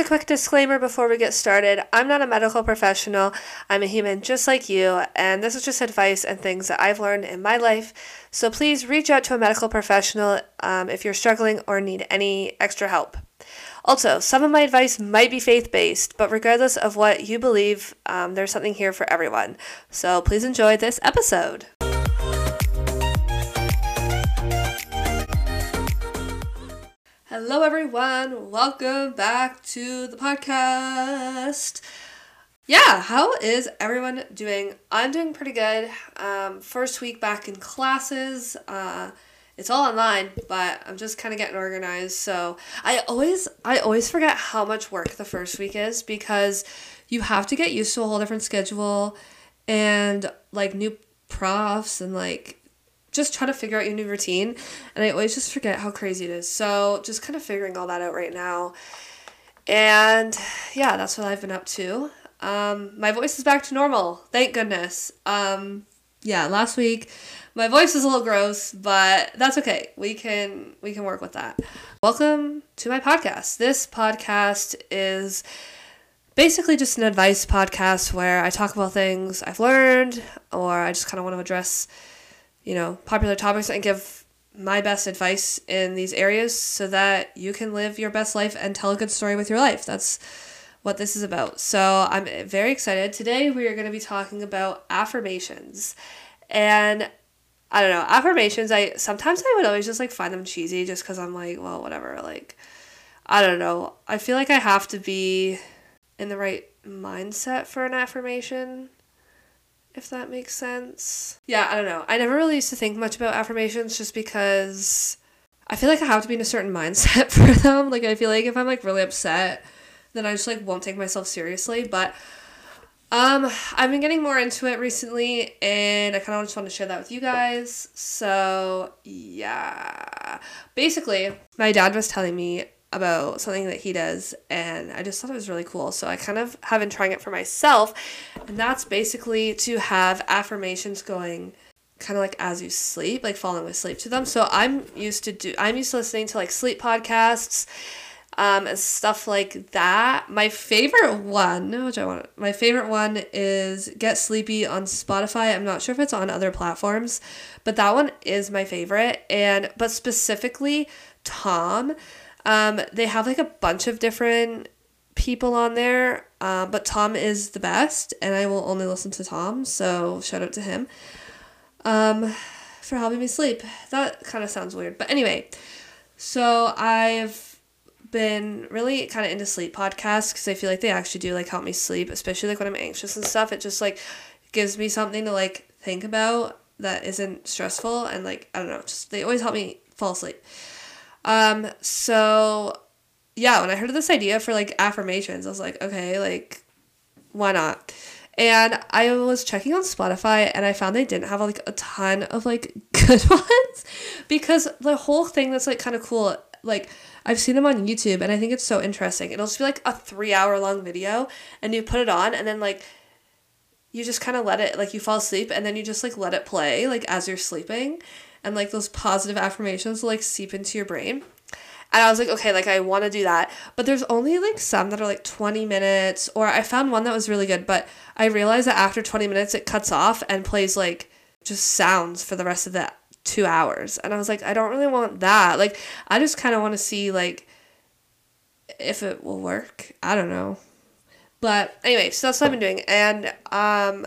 A quick disclaimer before we get started I'm not a medical professional, I'm a human just like you, and this is just advice and things that I've learned in my life. So please reach out to a medical professional um, if you're struggling or need any extra help. Also, some of my advice might be faith based, but regardless of what you believe, um, there's something here for everyone. So please enjoy this episode. Hello, everyone. Welcome back to the podcast. Yeah, how is everyone doing? I'm doing pretty good. Um, first week back in classes. Uh, it's all online, but I'm just kind of getting organized. So I always, I always forget how much work the first week is because you have to get used to a whole different schedule and like new profs and like just try to figure out your new routine. And I always just forget how crazy it is. So just kind of figuring all that out right now. And yeah, that's what I've been up to. Um, my voice is back to normal. Thank goodness. Um, yeah, last week my voice is a little gross, but that's okay. We can we can work with that. Welcome to my podcast. This podcast is basically just an advice podcast where I talk about things I've learned or I just kind of want to address you know, popular topics and give my best advice in these areas so that you can live your best life and tell a good story with your life. That's what this is about. So I'm very excited. Today we are going to be talking about affirmations. And I don't know, affirmations, I sometimes I would always just like find them cheesy just cuz I'm like, well, whatever, like I don't know. I feel like I have to be in the right mindset for an affirmation if that makes sense. Yeah, I don't know. I never really used to think much about affirmations just because I feel like I have to be in a certain mindset for them. Like I feel like if I'm like really upset, then I just like won't take myself seriously. But um I've been getting more into it recently and I kind of just want to share that with you guys. So, yeah. Basically, my dad was telling me about something that he does and I just thought it was really cool. So I kind of have been trying it for myself and that's basically to have affirmations going kind of like as you sleep, like falling asleep to them. So I'm used to do I'm used to listening to like sleep podcasts um and stuff like that. My favorite one, no, which I want my favorite one is Get Sleepy on Spotify. I'm not sure if it's on other platforms, but that one is my favorite and but specifically Tom um, they have like a bunch of different people on there, uh, but Tom is the best, and I will only listen to Tom. So shout out to him um, for helping me sleep. That kind of sounds weird, but anyway. So I've been really kind of into sleep podcasts because I feel like they actually do like help me sleep, especially like when I'm anxious and stuff. It just like gives me something to like think about that isn't stressful and like I don't know, just they always help me fall asleep. Um, so yeah, when I heard of this idea for like affirmations, I was like, okay, like why not? And I was checking on Spotify and I found they didn't have like a ton of like good ones because the whole thing that's like kind of cool, like I've seen them on YouTube and I think it's so interesting. It'll just be like a three hour long video and you put it on and then like you just kind of let it like you fall asleep and then you just like let it play like as you're sleeping and like those positive affirmations will like seep into your brain. And I was like, okay, like I want to do that. But there's only like some that are like 20 minutes, or I found one that was really good, but I realized that after 20 minutes it cuts off and plays like just sounds for the rest of the two hours. And I was like, I don't really want that. Like, I just kind of want to see like if it will work. I don't know. But anyway, so that's what I've been doing. And um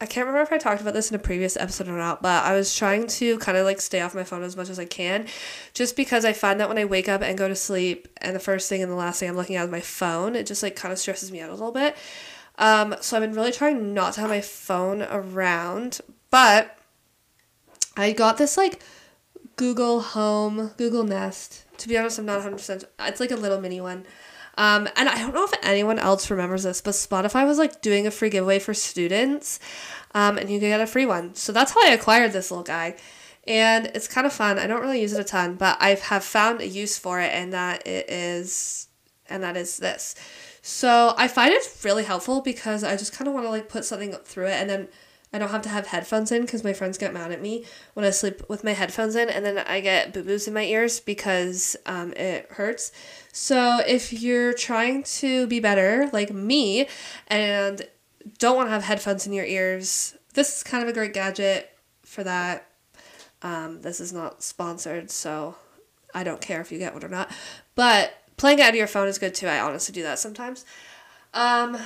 I can't remember if I talked about this in a previous episode or not, but I was trying to kind of like stay off my phone as much as I can just because I find that when I wake up and go to sleep and the first thing and the last thing I'm looking at is my phone, it just like kind of stresses me out a little bit. Um, so I've been really trying not to have my phone around, but I got this like Google Home, Google Nest. To be honest, I'm not 100%. It's like a little mini one. Um, and I don't know if anyone else remembers this, but Spotify was like doing a free giveaway for students, um, and you could get a free one. So that's how I acquired this little guy. And it's kind of fun. I don't really use it a ton, but I have found a use for it, and that it is, and that is this. So I find it really helpful because I just kind of want to like put something through it, and then I don't have to have headphones in because my friends get mad at me when I sleep with my headphones in, and then I get boo boos in my ears because um, it hurts. So if you're trying to be better, like me, and don't want to have headphones in your ears, this is kind of a great gadget for that. Um, this is not sponsored, so I don't care if you get one or not. But playing out of your phone is good too. I honestly do that sometimes. Um,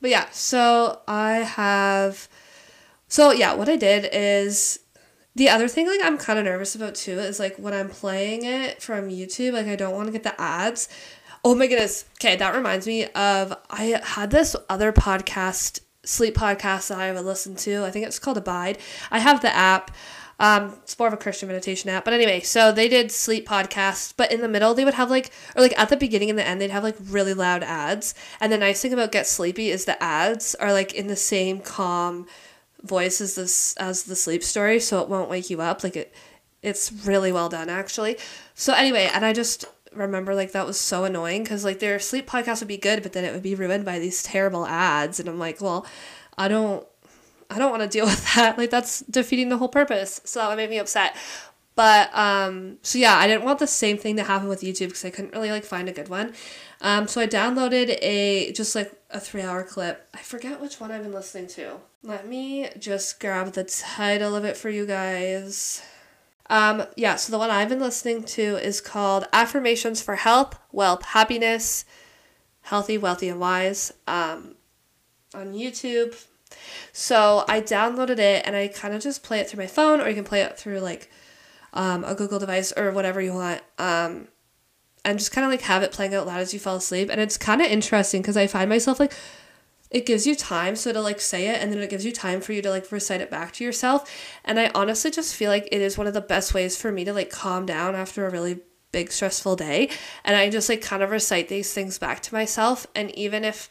but yeah, so I have. So yeah, what I did is the other thing like I'm kind of nervous about too is like when I'm playing it from YouTube, like I don't want to get the ads. Oh my goodness. Okay, that reminds me of I had this other podcast, sleep podcast that I would listen to. I think it's called Abide. I have the app. Um, it's more of a Christian meditation app. But anyway, so they did sleep podcasts, but in the middle they would have like or like at the beginning and the end they'd have like really loud ads. And the nice thing about Get Sleepy is the ads are like in the same calm voice as this as the sleep story, so it won't wake you up. Like it it's really well done actually. So anyway, and I just remember like that was so annoying because like their sleep podcast would be good, but then it would be ruined by these terrible ads, and I'm like, well, I don't I don't want to deal with that. Like that's defeating the whole purpose. So that make me upset. But um, so yeah, I didn't want the same thing to happen with YouTube because I couldn't really like find a good one. Um, so I downloaded a just like a three hour clip. I forget which one I've been listening to. Let me just grab the title of it for you guys. Um, yeah, so the one I've been listening to is called Affirmations for Health, Wealth, Happiness, Healthy, Wealthy, and Wise um, on YouTube. So I downloaded it and I kind of just play it through my phone, or you can play it through like um, a Google device or whatever you want. Um, and just kind of like have it playing out loud as you fall asleep. And it's kind of interesting because I find myself like, it gives you time so to like say it and then it gives you time for you to like recite it back to yourself. And I honestly just feel like it is one of the best ways for me to like calm down after a really big stressful day. And I just like kind of recite these things back to myself. And even if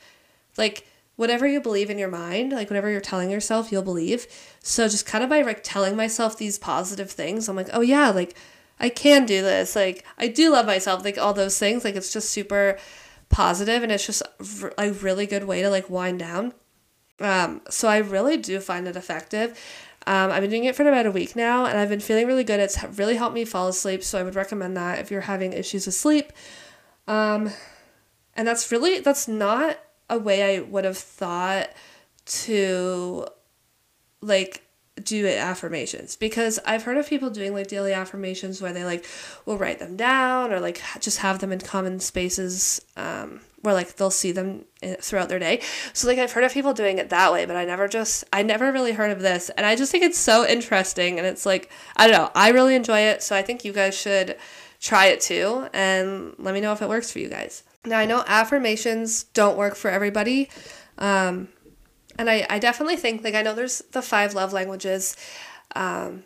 like, whatever you believe in your mind, like whatever you're telling yourself, you'll believe. So just kind of by like telling myself these positive things, I'm like, oh yeah, like I can do this. Like I do love myself, like all those things. Like it's just super positive and it's just a really good way to like wind down. Um, so I really do find it effective. Um, I've been doing it for about a week now and I've been feeling really good. It's really helped me fall asleep. So I would recommend that if you're having issues with sleep. Um, and that's really, that's not a way I would have thought to like do affirmations because I've heard of people doing like daily affirmations where they like will write them down or like just have them in common spaces um, where like they'll see them throughout their day. So like I've heard of people doing it that way, but I never just I never really heard of this, and I just think it's so interesting, and it's like I don't know, I really enjoy it, so I think you guys should try it too, and let me know if it works for you guys. Now, I know affirmations don't work for everybody. Um, and I, I definitely think, like, I know there's the five love languages. Um,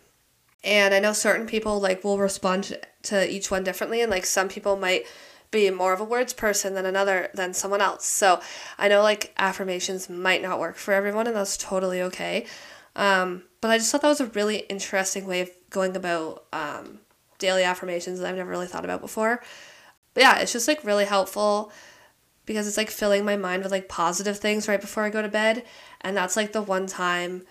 and I know certain people, like, will respond to each one differently. And, like, some people might be more of a words person than another, than someone else. So I know, like, affirmations might not work for everyone, and that's totally okay. Um, but I just thought that was a really interesting way of going about um, daily affirmations that I've never really thought about before. But yeah, it's just like really helpful because it's like filling my mind with like positive things right before I go to bed. And that's like the one time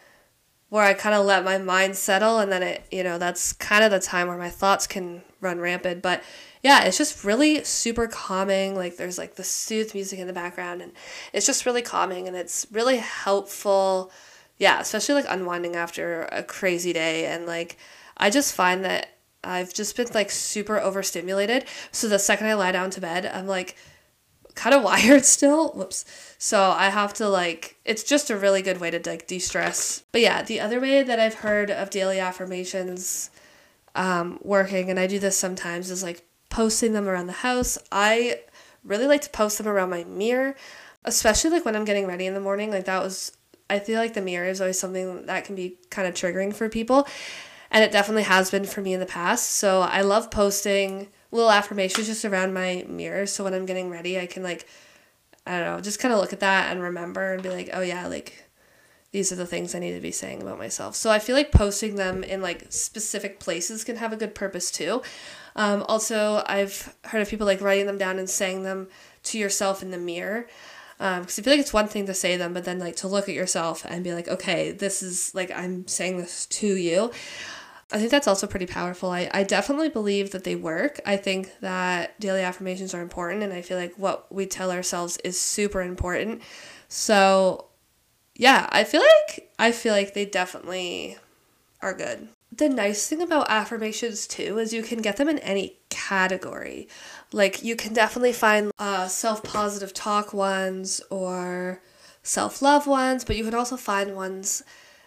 where I kind of let my mind settle and then it, you know, that's kind of the time where my thoughts can run rampant. But yeah, it's just really super calming. Like there's like the soothe music in the background and it's just really calming and it's really helpful. Yeah, especially like unwinding after a crazy day and like I just find that I've just been like super overstimulated. So the second I lie down to bed, I'm like kind of wired still. Whoops. So I have to like it's just a really good way to like de-stress. But yeah, the other way that I've heard of daily affirmations um, working, and I do this sometimes, is like posting them around the house. I really like to post them around my mirror, especially like when I'm getting ready in the morning. Like that was I feel like the mirror is always something that can be kind of triggering for people and it definitely has been for me in the past. So I love posting little affirmations just around my mirror. So when I'm getting ready, I can like, I don't know, just kind of look at that and remember and be like, oh yeah, like these are the things I need to be saying about myself. So I feel like posting them in like specific places can have a good purpose too. Um, also, I've heard of people like writing them down and saying them to yourself in the mirror. because I feel like it's one thing to say them, but then like to look at yourself and be like, okay, this is like I'm saying this to you. I think that's also pretty powerful. I, I definitely believe that they work. I think that daily affirmations are important, and I feel like what we tell ourselves is super important. So, yeah, I feel like I feel like they definitely are good. The nice thing about affirmations too is you can get them in any category. Like you can definitely find uh, self positive talk ones or self love ones, but you can also find ones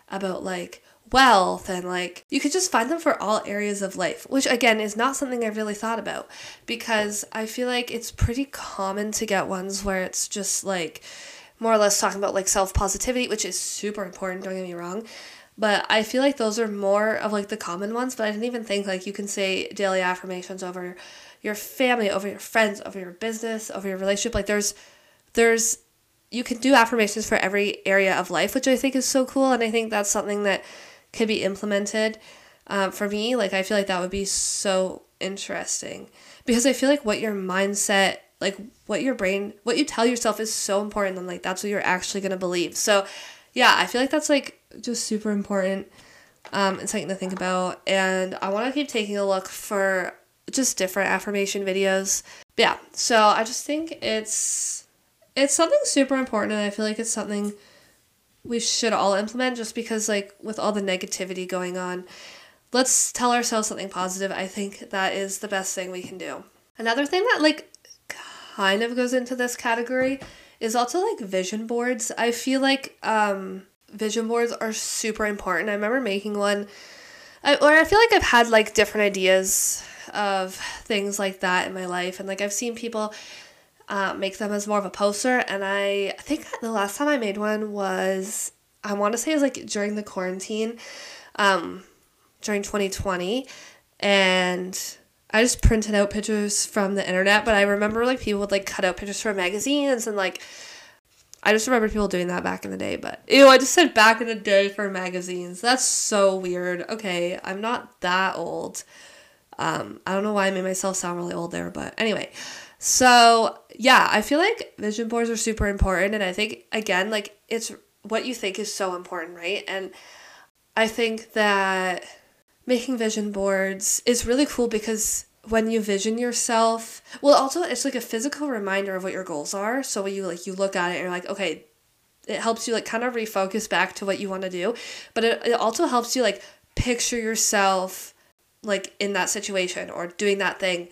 about like wealth and like you could just find them for all areas of life, which again is not something I've really thought about because I feel like it's pretty common to get ones where it's just like more or less talking about like self positivity, which is super important, don't get me wrong. But I feel like those are more of like the common ones, but I didn't even think like you can say daily affirmations over your family, over your friends, over your business, over your relationship. Like there's there's you can do affirmations for every area of life, which I think is so cool and I think that's something that could be implemented um, for me. Like I feel like that would be so interesting because I feel like what your mindset like what your brain what you tell yourself is so important and like that's what you're actually going to believe so yeah i feel like that's like just super important um, and something to think about. And I want to keep taking a look for just different affirmation videos. Yeah, so I just think it's it's something super important, and I feel like it's something we should all implement. Just because, like, with all the negativity going on, let's tell ourselves something positive. I think that is the best thing we can do. Another thing that like kind of goes into this category is also like vision boards. I feel like um vision boards are super important. I remember making one, I, or I feel like I've had like different ideas of things like that in my life, and like I've seen people uh, make them as more of a poster. And I, think the last time I made one was I want to say it was like during the quarantine, um, during twenty twenty, and. I just printed out pictures from the internet, but I remember like people would like cut out pictures from magazines and like I just remember people doing that back in the day, but ew, I just said back in the day for magazines. That's so weird. Okay, I'm not that old. Um, I don't know why I made myself sound really old there, but anyway. So, yeah, I feel like vision boards are super important. And I think, again, like it's what you think is so important, right? And I think that making vision boards is really cool because when you vision yourself well also it's like a physical reminder of what your goals are so when you like you look at it and you're like okay it helps you like kind of refocus back to what you want to do but it, it also helps you like picture yourself like in that situation or doing that thing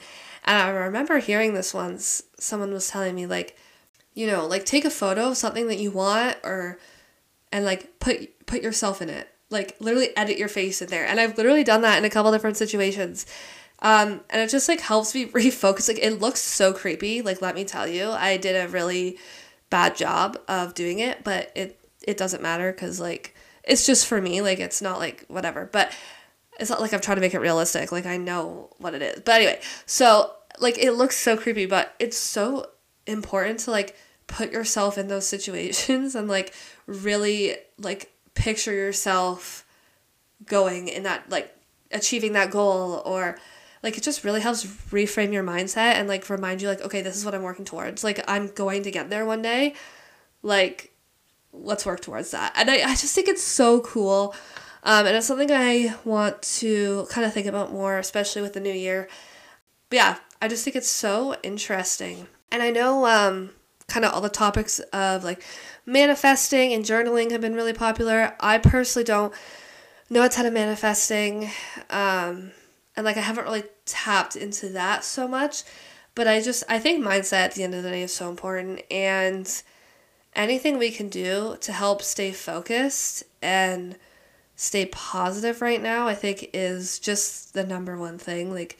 and i remember hearing this once someone was telling me like you know like take a photo of something that you want or and like put put yourself in it like literally edit your face in there and i've literally done that in a couple different situations um, and it just like helps me refocus. Like it looks so creepy. Like let me tell you, I did a really bad job of doing it, but it it doesn't matter because like it's just for me. Like it's not like whatever. But it's not like I'm trying to make it realistic. Like I know what it is. But anyway, so like it looks so creepy, but it's so important to like put yourself in those situations and like really like picture yourself going in that like achieving that goal or like it just really helps reframe your mindset and like remind you like okay this is what i'm working towards like i'm going to get there one day like let's work towards that and i, I just think it's so cool um, and it's something i want to kind of think about more especially with the new year. But yeah i just think it's so interesting. And i know um, kind of all the topics of like manifesting and journaling have been really popular. I personally don't know a ton of manifesting um, and like I haven't really tapped into that so much, but I just I think mindset at the end of the day is so important. And anything we can do to help stay focused and stay positive right now, I think is just the number one thing. Like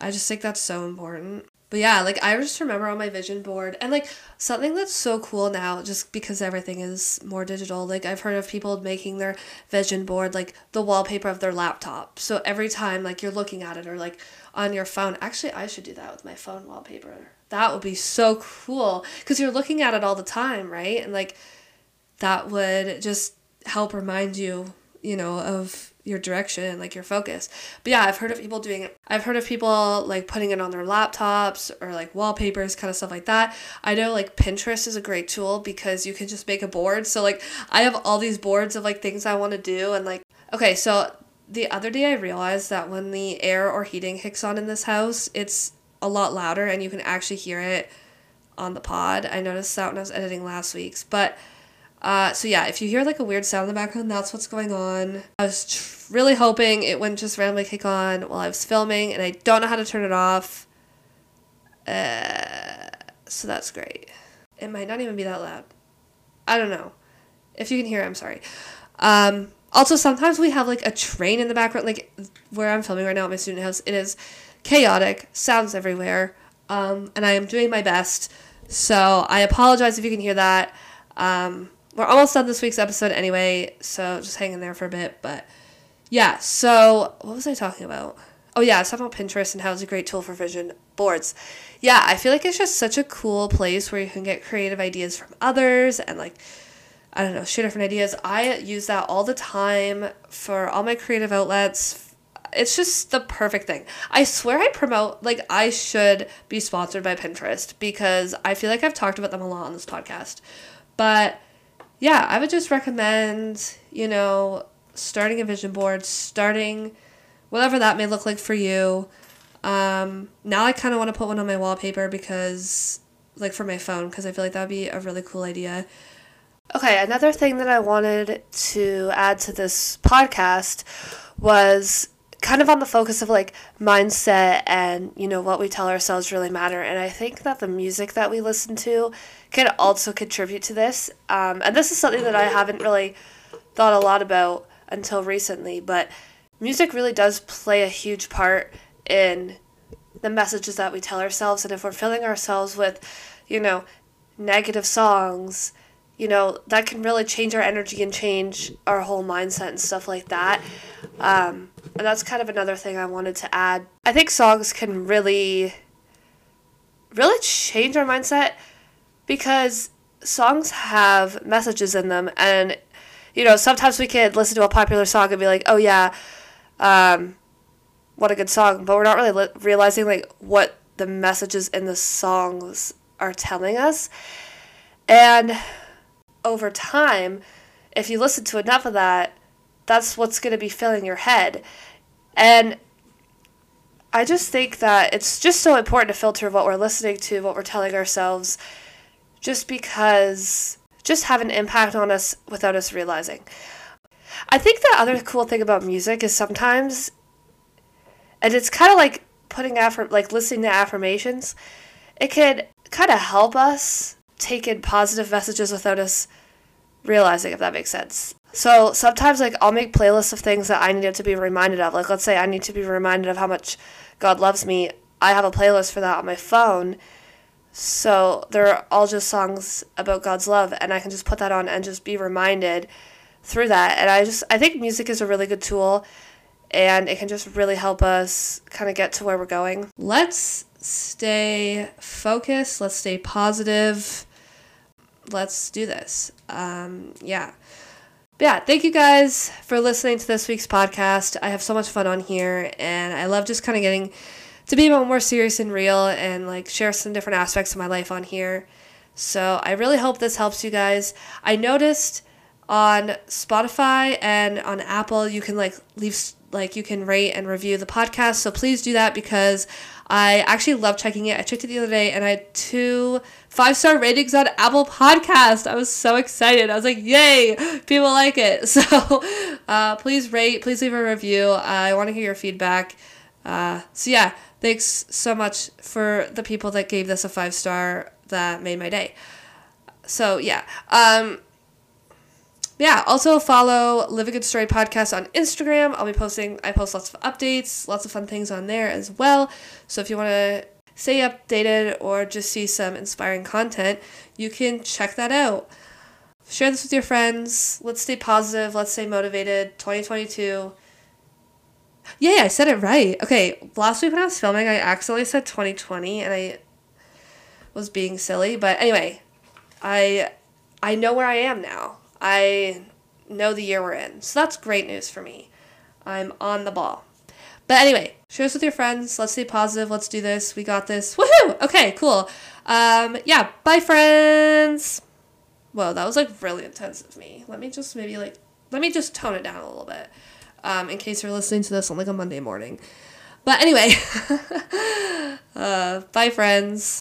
I just think that's so important. But yeah, like I just remember on my vision board and like something that's so cool now just because everything is more digital. Like I've heard of people making their vision board like the wallpaper of their laptop. So every time like you're looking at it or like on your phone, actually I should do that with my phone wallpaper. That would be so cool cuz you're looking at it all the time, right? And like that would just help remind you you know, of your direction like your focus. But yeah, I've heard of people doing it. I've heard of people like putting it on their laptops or like wallpapers, kind of stuff like that. I know like Pinterest is a great tool because you can just make a board. So like I have all these boards of like things I want to do and like okay, so the other day I realized that when the air or heating kicks on in this house, it's a lot louder and you can actually hear it on the pod. I noticed that when I was editing last week's, but uh, so yeah, if you hear like a weird sound in the background, that's what's going on. I was tr- really hoping it wouldn't just randomly kick on while I was filming, and I don't know how to turn it off. Uh, so that's great. It might not even be that loud. I don't know. If you can hear, I'm sorry. Um, also, sometimes we have like a train in the background, like where I'm filming right now at my student house. It is chaotic, sounds everywhere, um, and I am doing my best. So I apologize if you can hear that. Um, we're almost done this week's episode anyway, so just hang in there for a bit. But yeah, so what was I talking about? Oh yeah, I was talking about Pinterest and how it's a great tool for vision boards. Yeah, I feel like it's just such a cool place where you can get creative ideas from others and like I don't know, share different ideas. I use that all the time for all my creative outlets. It's just the perfect thing. I swear I promote like I should be sponsored by Pinterest because I feel like I've talked about them a lot on this podcast. But yeah, I would just recommend, you know, starting a vision board, starting whatever that may look like for you. Um, now I kind of want to put one on my wallpaper because, like, for my phone, because I feel like that would be a really cool idea. Okay, another thing that I wanted to add to this podcast was kind of on the focus of like mindset and you know what we tell ourselves really matter and i think that the music that we listen to can also contribute to this um, and this is something that i haven't really thought a lot about until recently but music really does play a huge part in the messages that we tell ourselves and if we're filling ourselves with you know negative songs you know that can really change our energy and change our whole mindset and stuff like that um, and that's kind of another thing I wanted to add. I think songs can really, really change our mindset because songs have messages in them. And, you know, sometimes we could listen to a popular song and be like, oh, yeah, um, what a good song. But we're not really li- realizing, like, what the messages in the songs are telling us. And over time, if you listen to enough of that, that's what's going to be filling your head. And I just think that it's just so important to filter what we're listening to, what we're telling ourselves, just because just have an impact on us without us realizing. I think the other cool thing about music is sometimes, and it's kind of like putting affirm like listening to affirmations, it can kind of help us take in positive messages without us realizing if that makes sense. So sometimes like I'll make playlists of things that I needed to be reminded of. Like let's say I need to be reminded of how much God loves me. I have a playlist for that on my phone. So they're all just songs about God's love and I can just put that on and just be reminded through that. And I just I think music is a really good tool and it can just really help us kind of get to where we're going. Let's stay focused, let's stay positive. Let's do this. Um yeah. But yeah, thank you guys for listening to this week's podcast. I have so much fun on here, and I love just kind of getting to be a bit more serious and real and like share some different aspects of my life on here. So I really hope this helps you guys. I noticed on Spotify and on Apple you can like leave like you can rate and review the podcast. So please do that because I actually love checking it. I checked it the other day and I had two five star ratings on Apple Podcast. I was so excited. I was like, yay, people like it. So uh, please rate, please leave a review. Uh, I want to hear your feedback. Uh, so yeah, thanks so much for the people that gave this a five star that made my day. So yeah. Um, yeah, also follow Live a Good Story podcast on Instagram. I'll be posting, I post lots of updates, lots of fun things on there as well. So if you want to stay updated or just see some inspiring content, you can check that out. Share this with your friends. Let's stay positive. Let's stay motivated. 2022. Yeah, I said it right. Okay, last week when I was filming, I accidentally said 2020 and I was being silly. But anyway, I I know where I am now. I know the year we're in. So that's great news for me. I'm on the ball. But anyway, share this with your friends. Let's stay positive. Let's do this. We got this. Woohoo! Okay, cool. Um, yeah, bye, friends. Whoa, that was like really intense of me. Let me just maybe like, let me just tone it down a little bit um, in case you're listening to this on like a Monday morning. But anyway, uh, bye, friends.